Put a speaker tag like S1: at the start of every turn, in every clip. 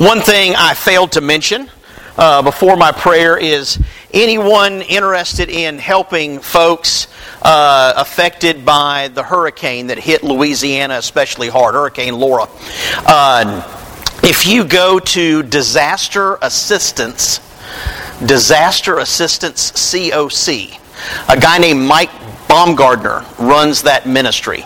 S1: One thing I failed to mention uh, before my prayer is anyone interested in helping folks uh, affected by the hurricane that hit Louisiana especially hard, Hurricane Laura. Uh, if you go to disaster assistance, disaster assistance COC, a guy named Mike Baumgardner runs that ministry.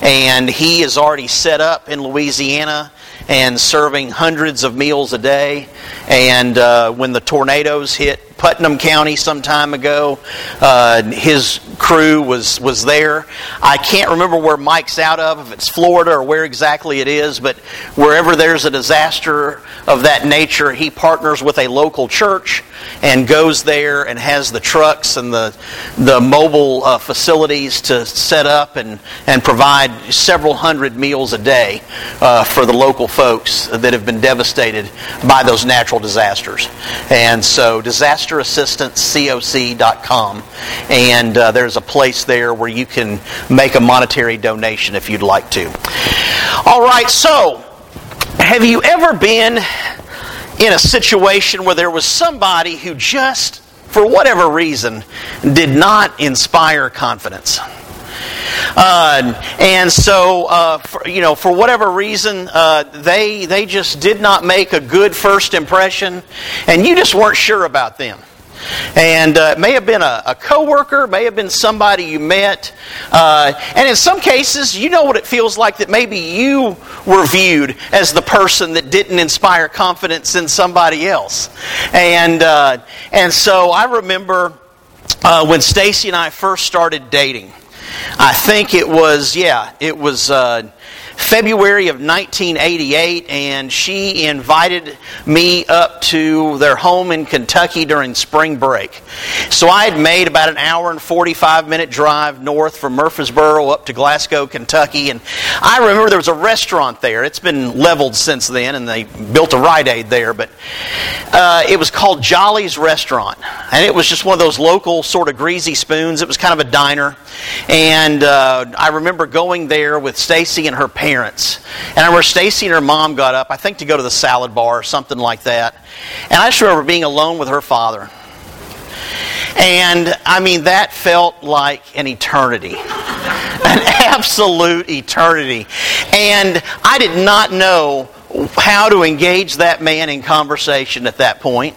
S1: And he is already set up in Louisiana and serving hundreds of meals a day. And uh, when the tornadoes hit Putnam County some time ago. Uh, his crew was, was there. I can't remember where Mike's out of, if it's Florida or where exactly it is, but wherever there's a disaster of that nature, he partners with a local church and goes there and has the trucks and the, the mobile uh, facilities to set up and, and provide several hundred meals a day uh, for the local folks that have been devastated by those natural disasters. And so, disaster disasterassistancecoc.com. And uh, there's a place there where you can make a monetary donation if you'd like to. All right, so have you ever been in a situation where there was somebody who just, for whatever reason, did not inspire confidence? Uh, and so, uh, for, you know, for whatever reason, uh, they they just did not make a good first impression, and you just weren't sure about them. And uh, it may have been a, a coworker, may have been somebody you met, uh, and in some cases, you know what it feels like that maybe you were viewed as the person that didn't inspire confidence in somebody else. And uh, and so I remember when Stacy and I first started dating. I think it was, yeah, it was uh, February of 1988, and she invited me up to their home in Kentucky during spring break. So I had made about an hour and 45 minute drive north from Murfreesboro up to Glasgow, Kentucky, and I remember there was a restaurant there. It's been leveled since then, and they built a Rite Aid there, but uh, it was called Jolly's Restaurant, and it was just one of those local sort of greasy spoons. It was kind of a diner, and uh, I remember going there with Stacy and her parents. And I remember Stacy and her mom got up, I think to go to the salad bar or something like that. And I just remember being alone with her father. And I mean, that felt like an eternity. An absolute eternity. And I did not know how to engage that man in conversation at that point.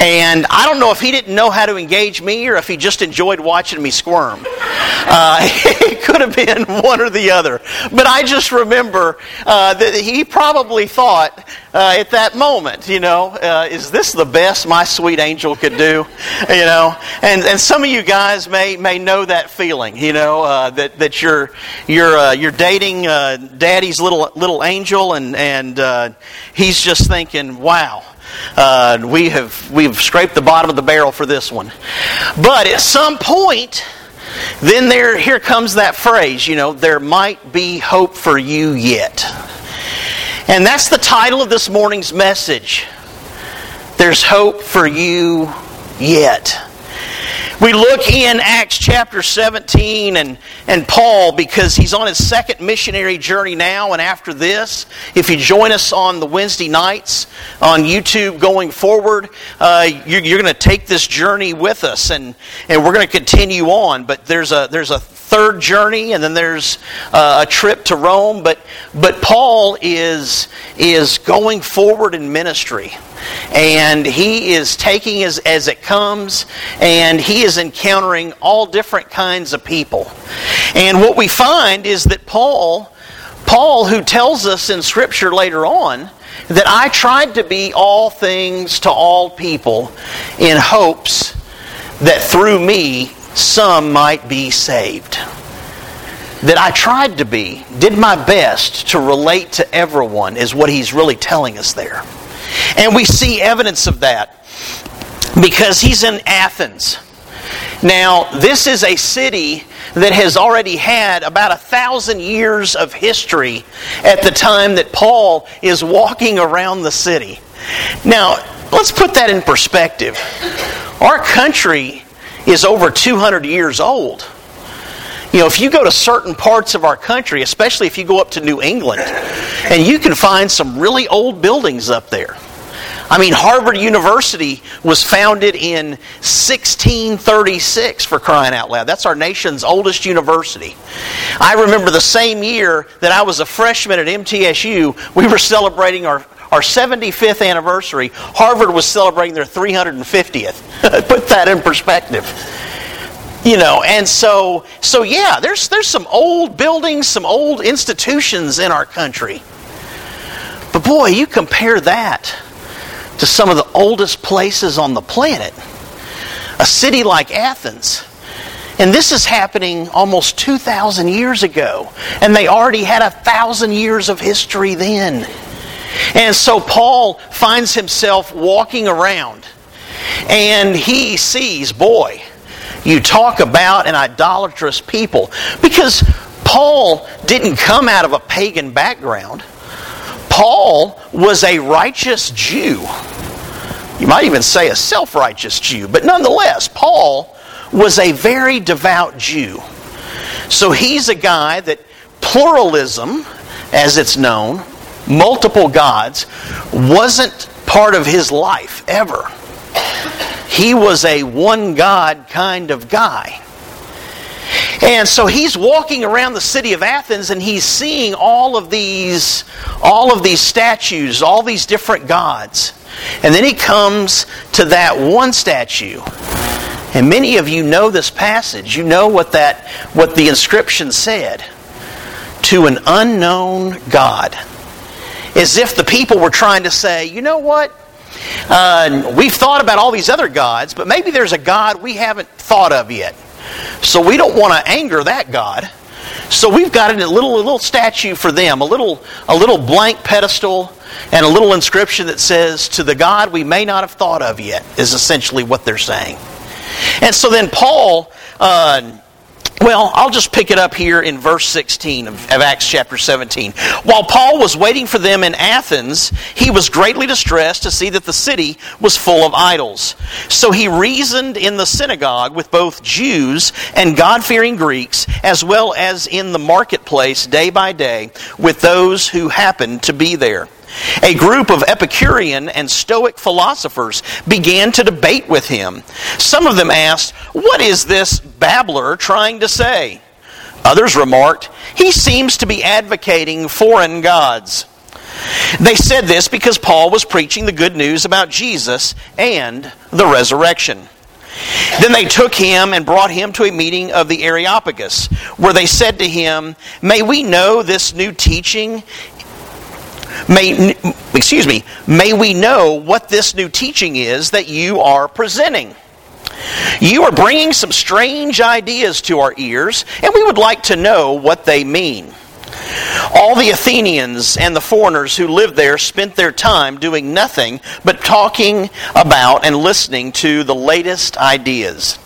S1: And I don't know if he didn't know how to engage me or if he just enjoyed watching me squirm. Uh, it could have been one or the other. But I just remember uh, that he probably thought uh, at that moment, you know, uh, is this the best my sweet angel could do? You know, and, and some of you guys may, may know that feeling, you know, uh, that, that you're, you're, uh, you're dating daddy's little, little angel and, and uh, he's just thinking, wow. Uh, we have we've scraped the bottom of the barrel for this one, but at some point, then there here comes that phrase. You know, there might be hope for you yet, and that's the title of this morning's message. There's hope for you yet. We look in Acts chapter 17 and, and Paul, because he's on his second missionary journey now, and after this, if you join us on the Wednesday nights on YouTube going forward, uh, you're, you're going to take this journey with us, and, and we're going to continue on. But there's a, there's a third journey, and then there's uh, a trip to Rome. But, but Paul is, is going forward in ministry and he is taking as, as it comes, and he is encountering all different kinds of people. And what we find is that Paul, Paul, who tells us in Scripture later on, that I tried to be all things to all people in hopes that through me some might be saved. That I tried to be, did my best to relate to everyone, is what he's really telling us there. And we see evidence of that because he's in Athens. Now, this is a city that has already had about a thousand years of history at the time that Paul is walking around the city. Now, let's put that in perspective. Our country is over 200 years old. You know, if you go to certain parts of our country, especially if you go up to New England, and you can find some really old buildings up there. I mean, Harvard University was founded in 1636 for crying out loud. That's our nation's oldest university. I remember the same year that I was a freshman at MTSU, we were celebrating our, our 75th anniversary. Harvard was celebrating their 350th. Put that in perspective. You know, and so so yeah, there's there's some old buildings, some old institutions in our country. But boy, you compare that to some of the oldest places on the planet. A city like Athens. And this is happening almost 2,000 years ago. And they already had a thousand years of history then. And so Paul finds himself walking around and he sees, boy, you talk about an idolatrous people. Because Paul didn't come out of a pagan background. Paul was a righteous Jew. You might even say a self righteous Jew, but nonetheless, Paul was a very devout Jew. So he's a guy that pluralism, as it's known, multiple gods, wasn't part of his life ever. He was a one God kind of guy. And so he's walking around the city of Athens and he's seeing all of these all of these statues, all these different gods. And then he comes to that one statue. And many of you know this passage. You know what that what the inscription said. To an unknown God. As if the people were trying to say, you know what? Uh, we've thought about all these other gods, but maybe there's a God we haven't thought of yet. So we don't want to anger that God. So we've got a little, a little statue for them, a little, a little blank pedestal, and a little inscription that says, To the God we may not have thought of yet, is essentially what they're saying. And so then Paul. Uh, well, I'll just pick it up here in verse 16 of, of, Acts chapter 17. While Paul was waiting for them in Athens, he was greatly distressed to see that the city was full of idols. So he reasoned in the synagogue with both Jews and God fearing Greeks, as well as in the marketplace day by day with those who happened to be there. A group of Epicurean and Stoic philosophers began to debate with him. Some of them asked, What is this babbler trying to say? Others remarked, He seems to be advocating foreign gods. They said this because Paul was preaching the good news about Jesus and the resurrection. Then they took him and brought him to a meeting of the Areopagus, where they said to him, May we know this new teaching May, excuse me, may we know what this new teaching is that you are presenting. You are bringing some strange ideas to our ears, and we would like to know what they mean. All the Athenians and the foreigners who lived there spent their time doing nothing but talking about and listening to the latest ideas.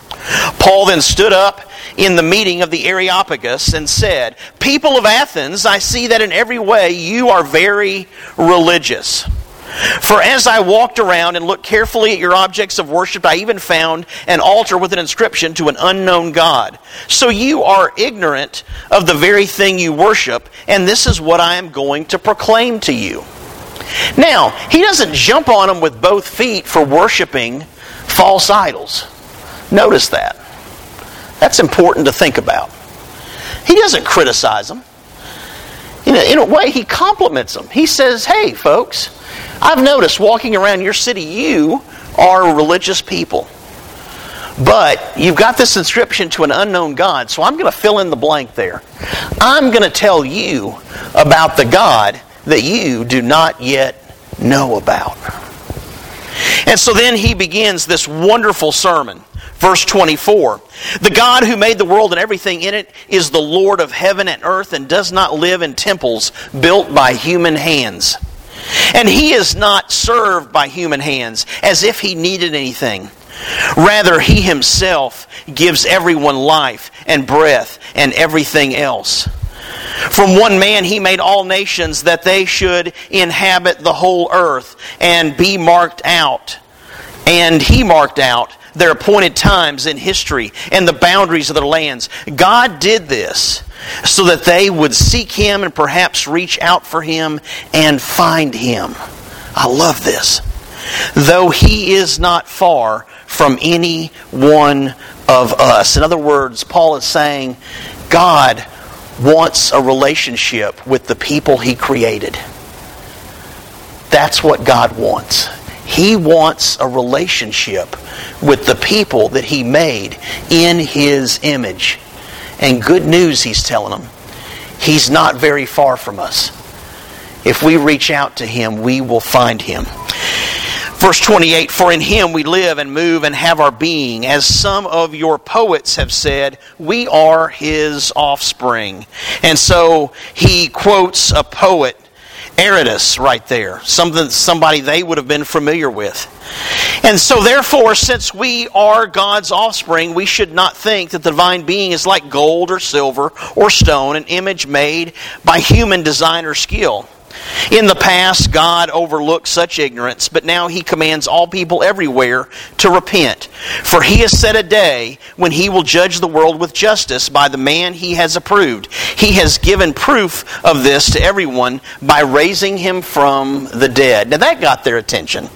S1: Paul then stood up in the meeting of the Areopagus and said, People of Athens, I see that in every way you are very religious. For as I walked around and looked carefully at your objects of worship, I even found an altar with an inscription to an unknown God. So you are ignorant of the very thing you worship, and this is what I am going to proclaim to you. Now, he doesn't jump on them with both feet for worshiping false idols. Notice that. That's important to think about. He doesn't criticize them. In a, in a way, he compliments them. He says, Hey, folks, I've noticed walking around your city, you are religious people. But you've got this inscription to an unknown God, so I'm going to fill in the blank there. I'm going to tell you about the God that you do not yet know about. And so then he begins this wonderful sermon. Verse 24 The God who made the world and everything in it is the Lord of heaven and earth and does not live in temples built by human hands. And he is not served by human hands as if he needed anything. Rather, he himself gives everyone life and breath and everything else. From one man he made all nations that they should inhabit the whole earth and be marked out. And he marked out their appointed times in history and the boundaries of their lands. God did this so that they would seek Him and perhaps reach out for Him and find Him. I love this. Though He is not far from any one of us. In other words, Paul is saying God wants a relationship with the people He created. That's what God wants. He wants a relationship with the people that He made in His image. And good news, He's telling them, He's not very far from us. If we reach out to Him, we will find Him. Verse 28 For in him we live and move and have our being. As some of your poets have said, we are his offspring. And so he quotes a poet, Aratus, right there, something, somebody they would have been familiar with. And so, therefore, since we are God's offspring, we should not think that the divine being is like gold or silver or stone, an image made by human design or skill. In the past, God overlooked such ignorance, but now He commands all people everywhere to repent. For He has set a day when He will judge the world with justice by the man He has approved. He has given proof of this to everyone by raising Him from the dead. Now that got their attention.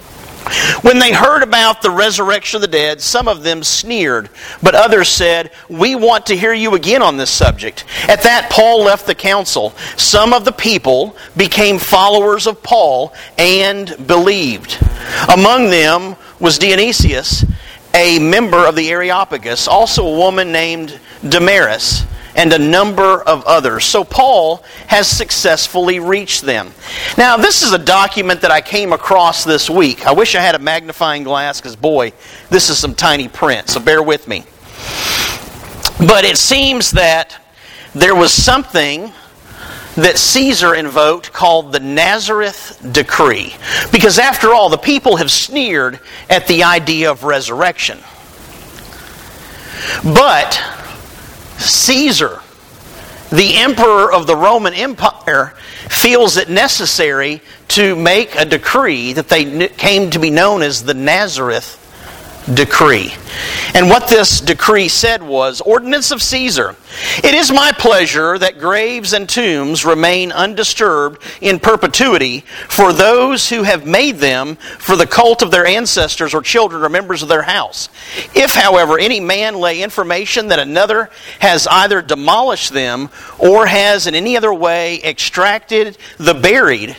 S1: When they heard about the resurrection of the dead, some of them sneered, but others said, We want to hear you again on this subject. At that, Paul left the council. Some of the people became followers of Paul and believed. Among them was Dionysius, a member of the Areopagus, also a woman named Damaris and a number of others. So Paul has successfully reached them. Now, this is a document that I came across this week. I wish I had a magnifying glass because, boy, this is some tiny print, so bear with me. But it seems that there was something that Caesar invoked called the Nazareth Decree. Because, after all, the people have sneered at the idea of resurrection. But Caesar, the emperor of the Roman Empire, feels it necessary to make a decree that they came to be known as the Nazareth decree. And what this decree said was Ordinance of Caesar. It is my pleasure that graves and tombs remain undisturbed in perpetuity for those who have made them for the cult of their ancestors or children or members of their house. If, however, any man lay information that another has either demolished them or has in any other way extracted the buried,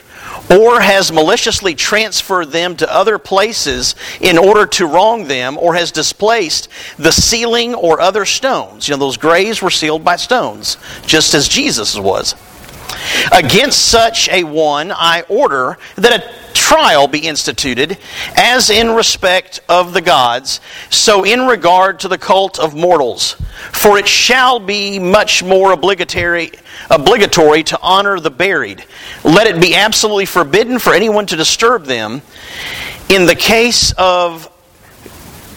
S1: or has maliciously transferred them to other places in order to wrong them, or has displaced the ceiling or other stones. You know, those graves were sealed by stones, just as Jesus was. Against such a one, I order that a trial be instituted, as in respect of the gods, so in regard to the cult of mortals. For it shall be much more obligatory, obligatory to honor the buried. Let it be absolutely forbidden for anyone to disturb them. In the case of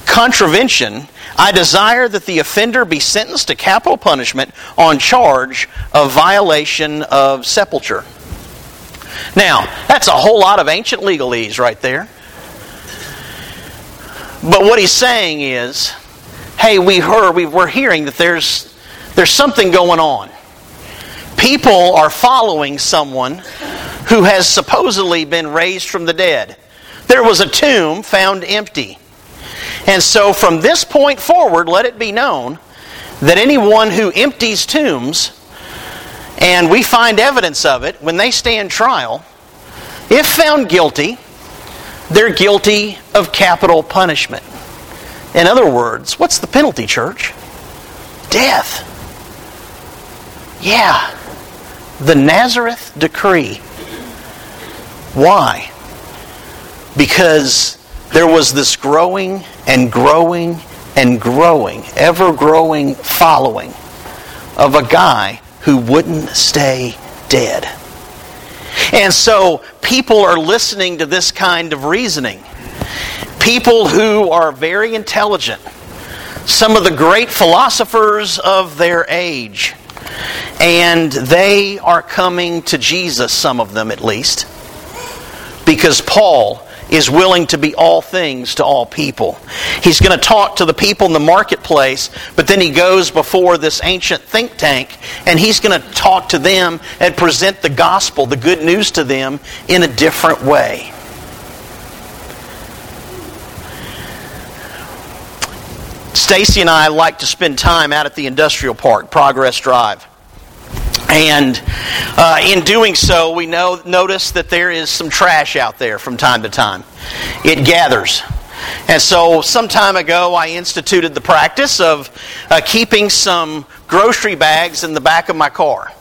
S1: contravention, I desire that the offender be sentenced to capital punishment on charge of violation of sepulture. Now, that's a whole lot of ancient legalese right there. But what he's saying is, hey, we heard, we we're hearing that there's, there's something going on. People are following someone who has supposedly been raised from the dead. There was a tomb found empty. And so from this point forward, let it be known that anyone who empties tombs, and we find evidence of it when they stand trial, if found guilty, they're guilty of capital punishment. In other words, what's the penalty, church? Death. Yeah. The Nazareth decree. Why? Because there was this growing and growing and growing, ever growing following of a guy who wouldn't stay dead. And so people are listening to this kind of reasoning. People who are very intelligent, some of the great philosophers of their age, and they are coming to Jesus, some of them at least, because Paul is willing to be all things to all people. He's going to talk to the people in the marketplace, but then he goes before this ancient think tank and he's going to talk to them and present the gospel, the good news to them in a different way. Stacy and I like to spend time out at the industrial park, Progress Drive. And uh, in doing so, we know, notice that there is some trash out there from time to time. It gathers. And so, some time ago, I instituted the practice of uh, keeping some grocery bags in the back of my car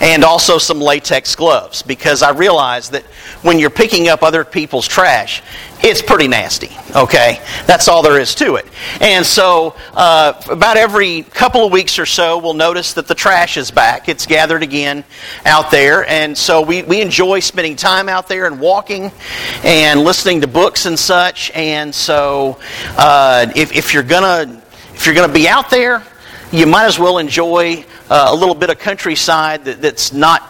S1: and also some latex gloves because I realize that when you're picking up other people's trash, it's pretty nasty, okay? That's all there is to it. And so, uh, about every couple of weeks or so, we'll notice that the trash is back. It's gathered again out there. And so, we, we enjoy spending time out there and walking and listening to books and such. And so, uh, if, if you're going to if you're going to be out there, you might as well enjoy uh, a little bit of countryside that, that's not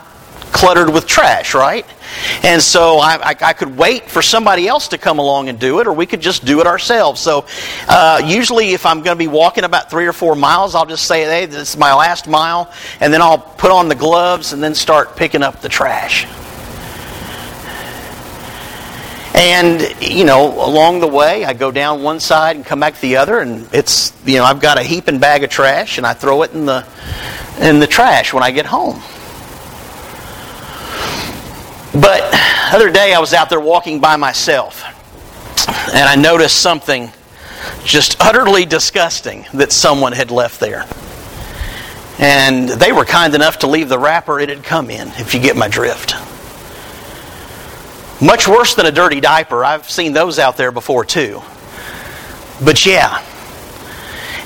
S1: cluttered with trash, right? And so I, I, I, could wait for somebody else to come along and do it, or we could just do it ourselves. So uh, usually, if I'm going to be walking about three or four miles, I'll just say, hey, this is my last mile, and then I'll put on the gloves and then start picking up the trash. And, you know, along the way, I go down one side and come back the other, and it's, you know, I've got a heaping bag of trash, and I throw it in the, in the trash when I get home. But other day I was out there walking by myself, and I noticed something just utterly disgusting that someone had left there. And they were kind enough to leave the wrapper it had come in, if you get my drift. Much worse than a dirty diaper. I've seen those out there before too. But yeah.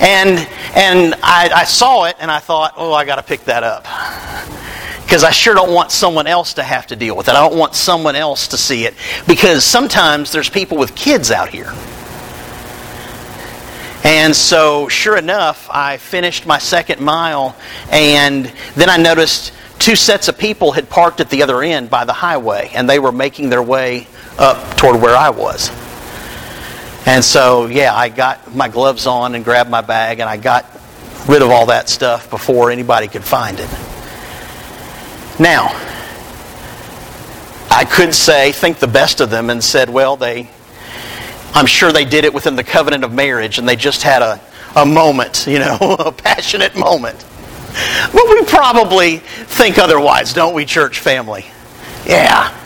S1: And and I, I saw it and I thought, oh, I got to pick that up. Because I sure don't want someone else to have to deal with it. I don't want someone else to see it. Because sometimes there's people with kids out here. And so, sure enough, I finished my second mile, and then I noticed two sets of people had parked at the other end by the highway, and they were making their way up toward where I was. And so, yeah, I got my gloves on and grabbed my bag, and I got rid of all that stuff before anybody could find it. Now, I could say, think the best of them, and said, well, they, I'm sure they did it within the covenant of marriage, and they just had a, a moment, you know, a passionate moment. But we probably think otherwise, don't we, church family? Yeah.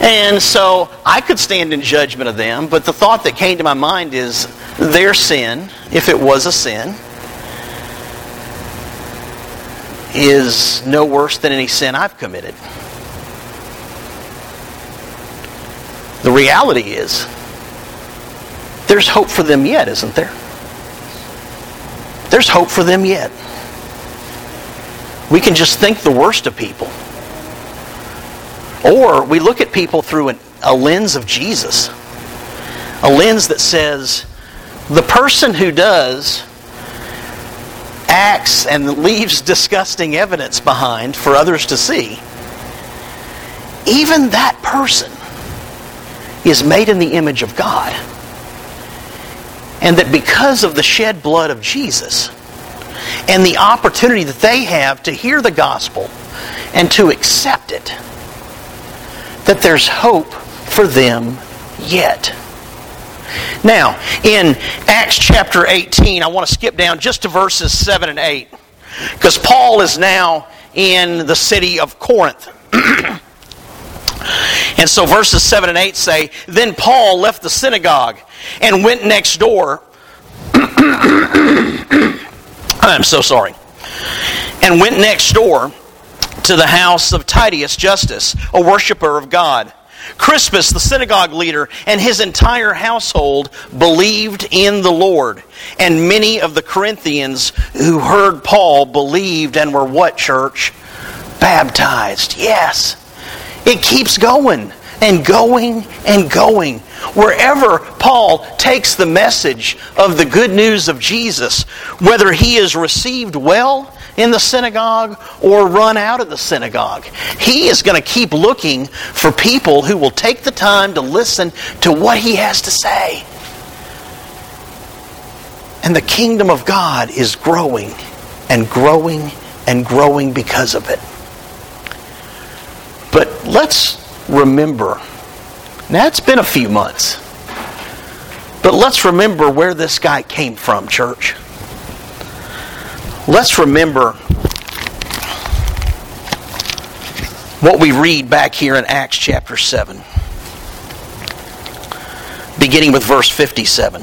S1: And so I could stand in judgment of them, but the thought that came to my mind is their sin, if it was a sin, is no worse than any sin I've committed. The reality is, there's hope for them yet, isn't there? There's hope for them yet. We can just think the worst of people. Or we look at people through an, a lens of Jesus. A lens that says, the person who does acts and leaves disgusting evidence behind for others to see, even that person is made in the image of God. And that because of the shed blood of Jesus, and the opportunity that they have to hear the gospel and to accept it, that there's hope for them yet. Now, in Acts chapter 18, I want to skip down just to verses 7 and 8, because Paul is now in the city of Corinth. and so verses 7 and 8 say Then Paul left the synagogue and went next door. I'm so sorry. And went next door to the house of Titius Justus, a worshiper of God. Crispus, the synagogue leader, and his entire household believed in the Lord. And many of the Corinthians who heard Paul believed and were what, church? Baptized. Yes. It keeps going and going and going. Wherever Paul takes the message of the good news of Jesus, whether he is received well in the synagogue or run out of the synagogue. He is going to keep looking for people who will take the time to listen to what he has to say. And the kingdom of God is growing and growing and growing because of it. But let's remember now, it's been a few months. But let's remember where this guy came from, church. Let's remember what we read back here in Acts chapter 7, beginning with verse 57.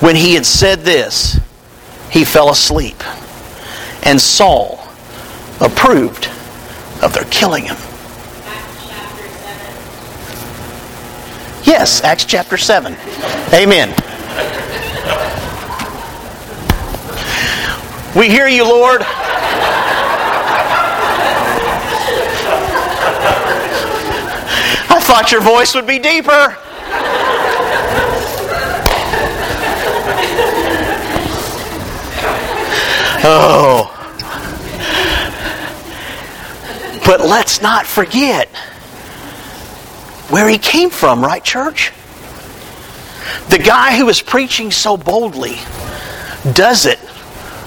S1: When he had said this, he fell asleep. And Saul approved of their killing him. Yes, Acts chapter 7. Amen. We hear you, Lord. I thought your voice would be deeper. Oh. But let's not forget where he came from, right, church? The guy who is preaching so boldly does it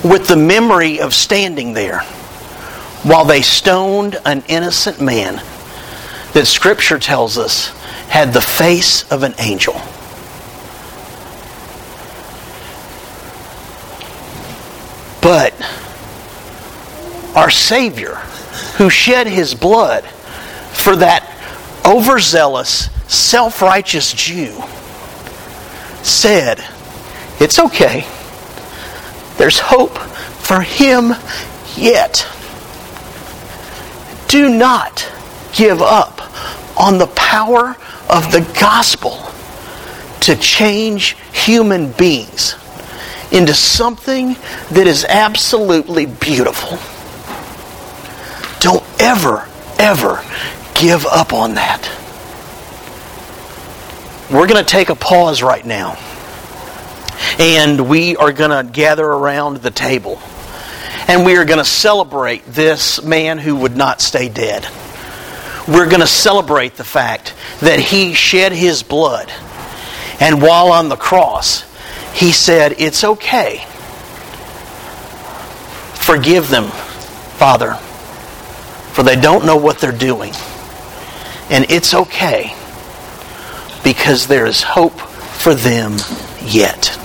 S1: with the memory of standing there while they stoned an innocent man that Scripture tells us had the face of an angel. But our Savior, who shed his blood for that overzealous, self righteous Jew, said, It's okay. There's hope for him yet. Do not give up on the power of the gospel to change human beings into something that is absolutely beautiful. Don't ever, ever give up on that. We're going to take a pause right now. And we are going to gather around the table. And we are going to celebrate this man who would not stay dead. We're going to celebrate the fact that he shed his blood. And while on the cross, he said, It's okay. Forgive them, Father, for they don't know what they're doing. And it's okay because there is hope for them yet.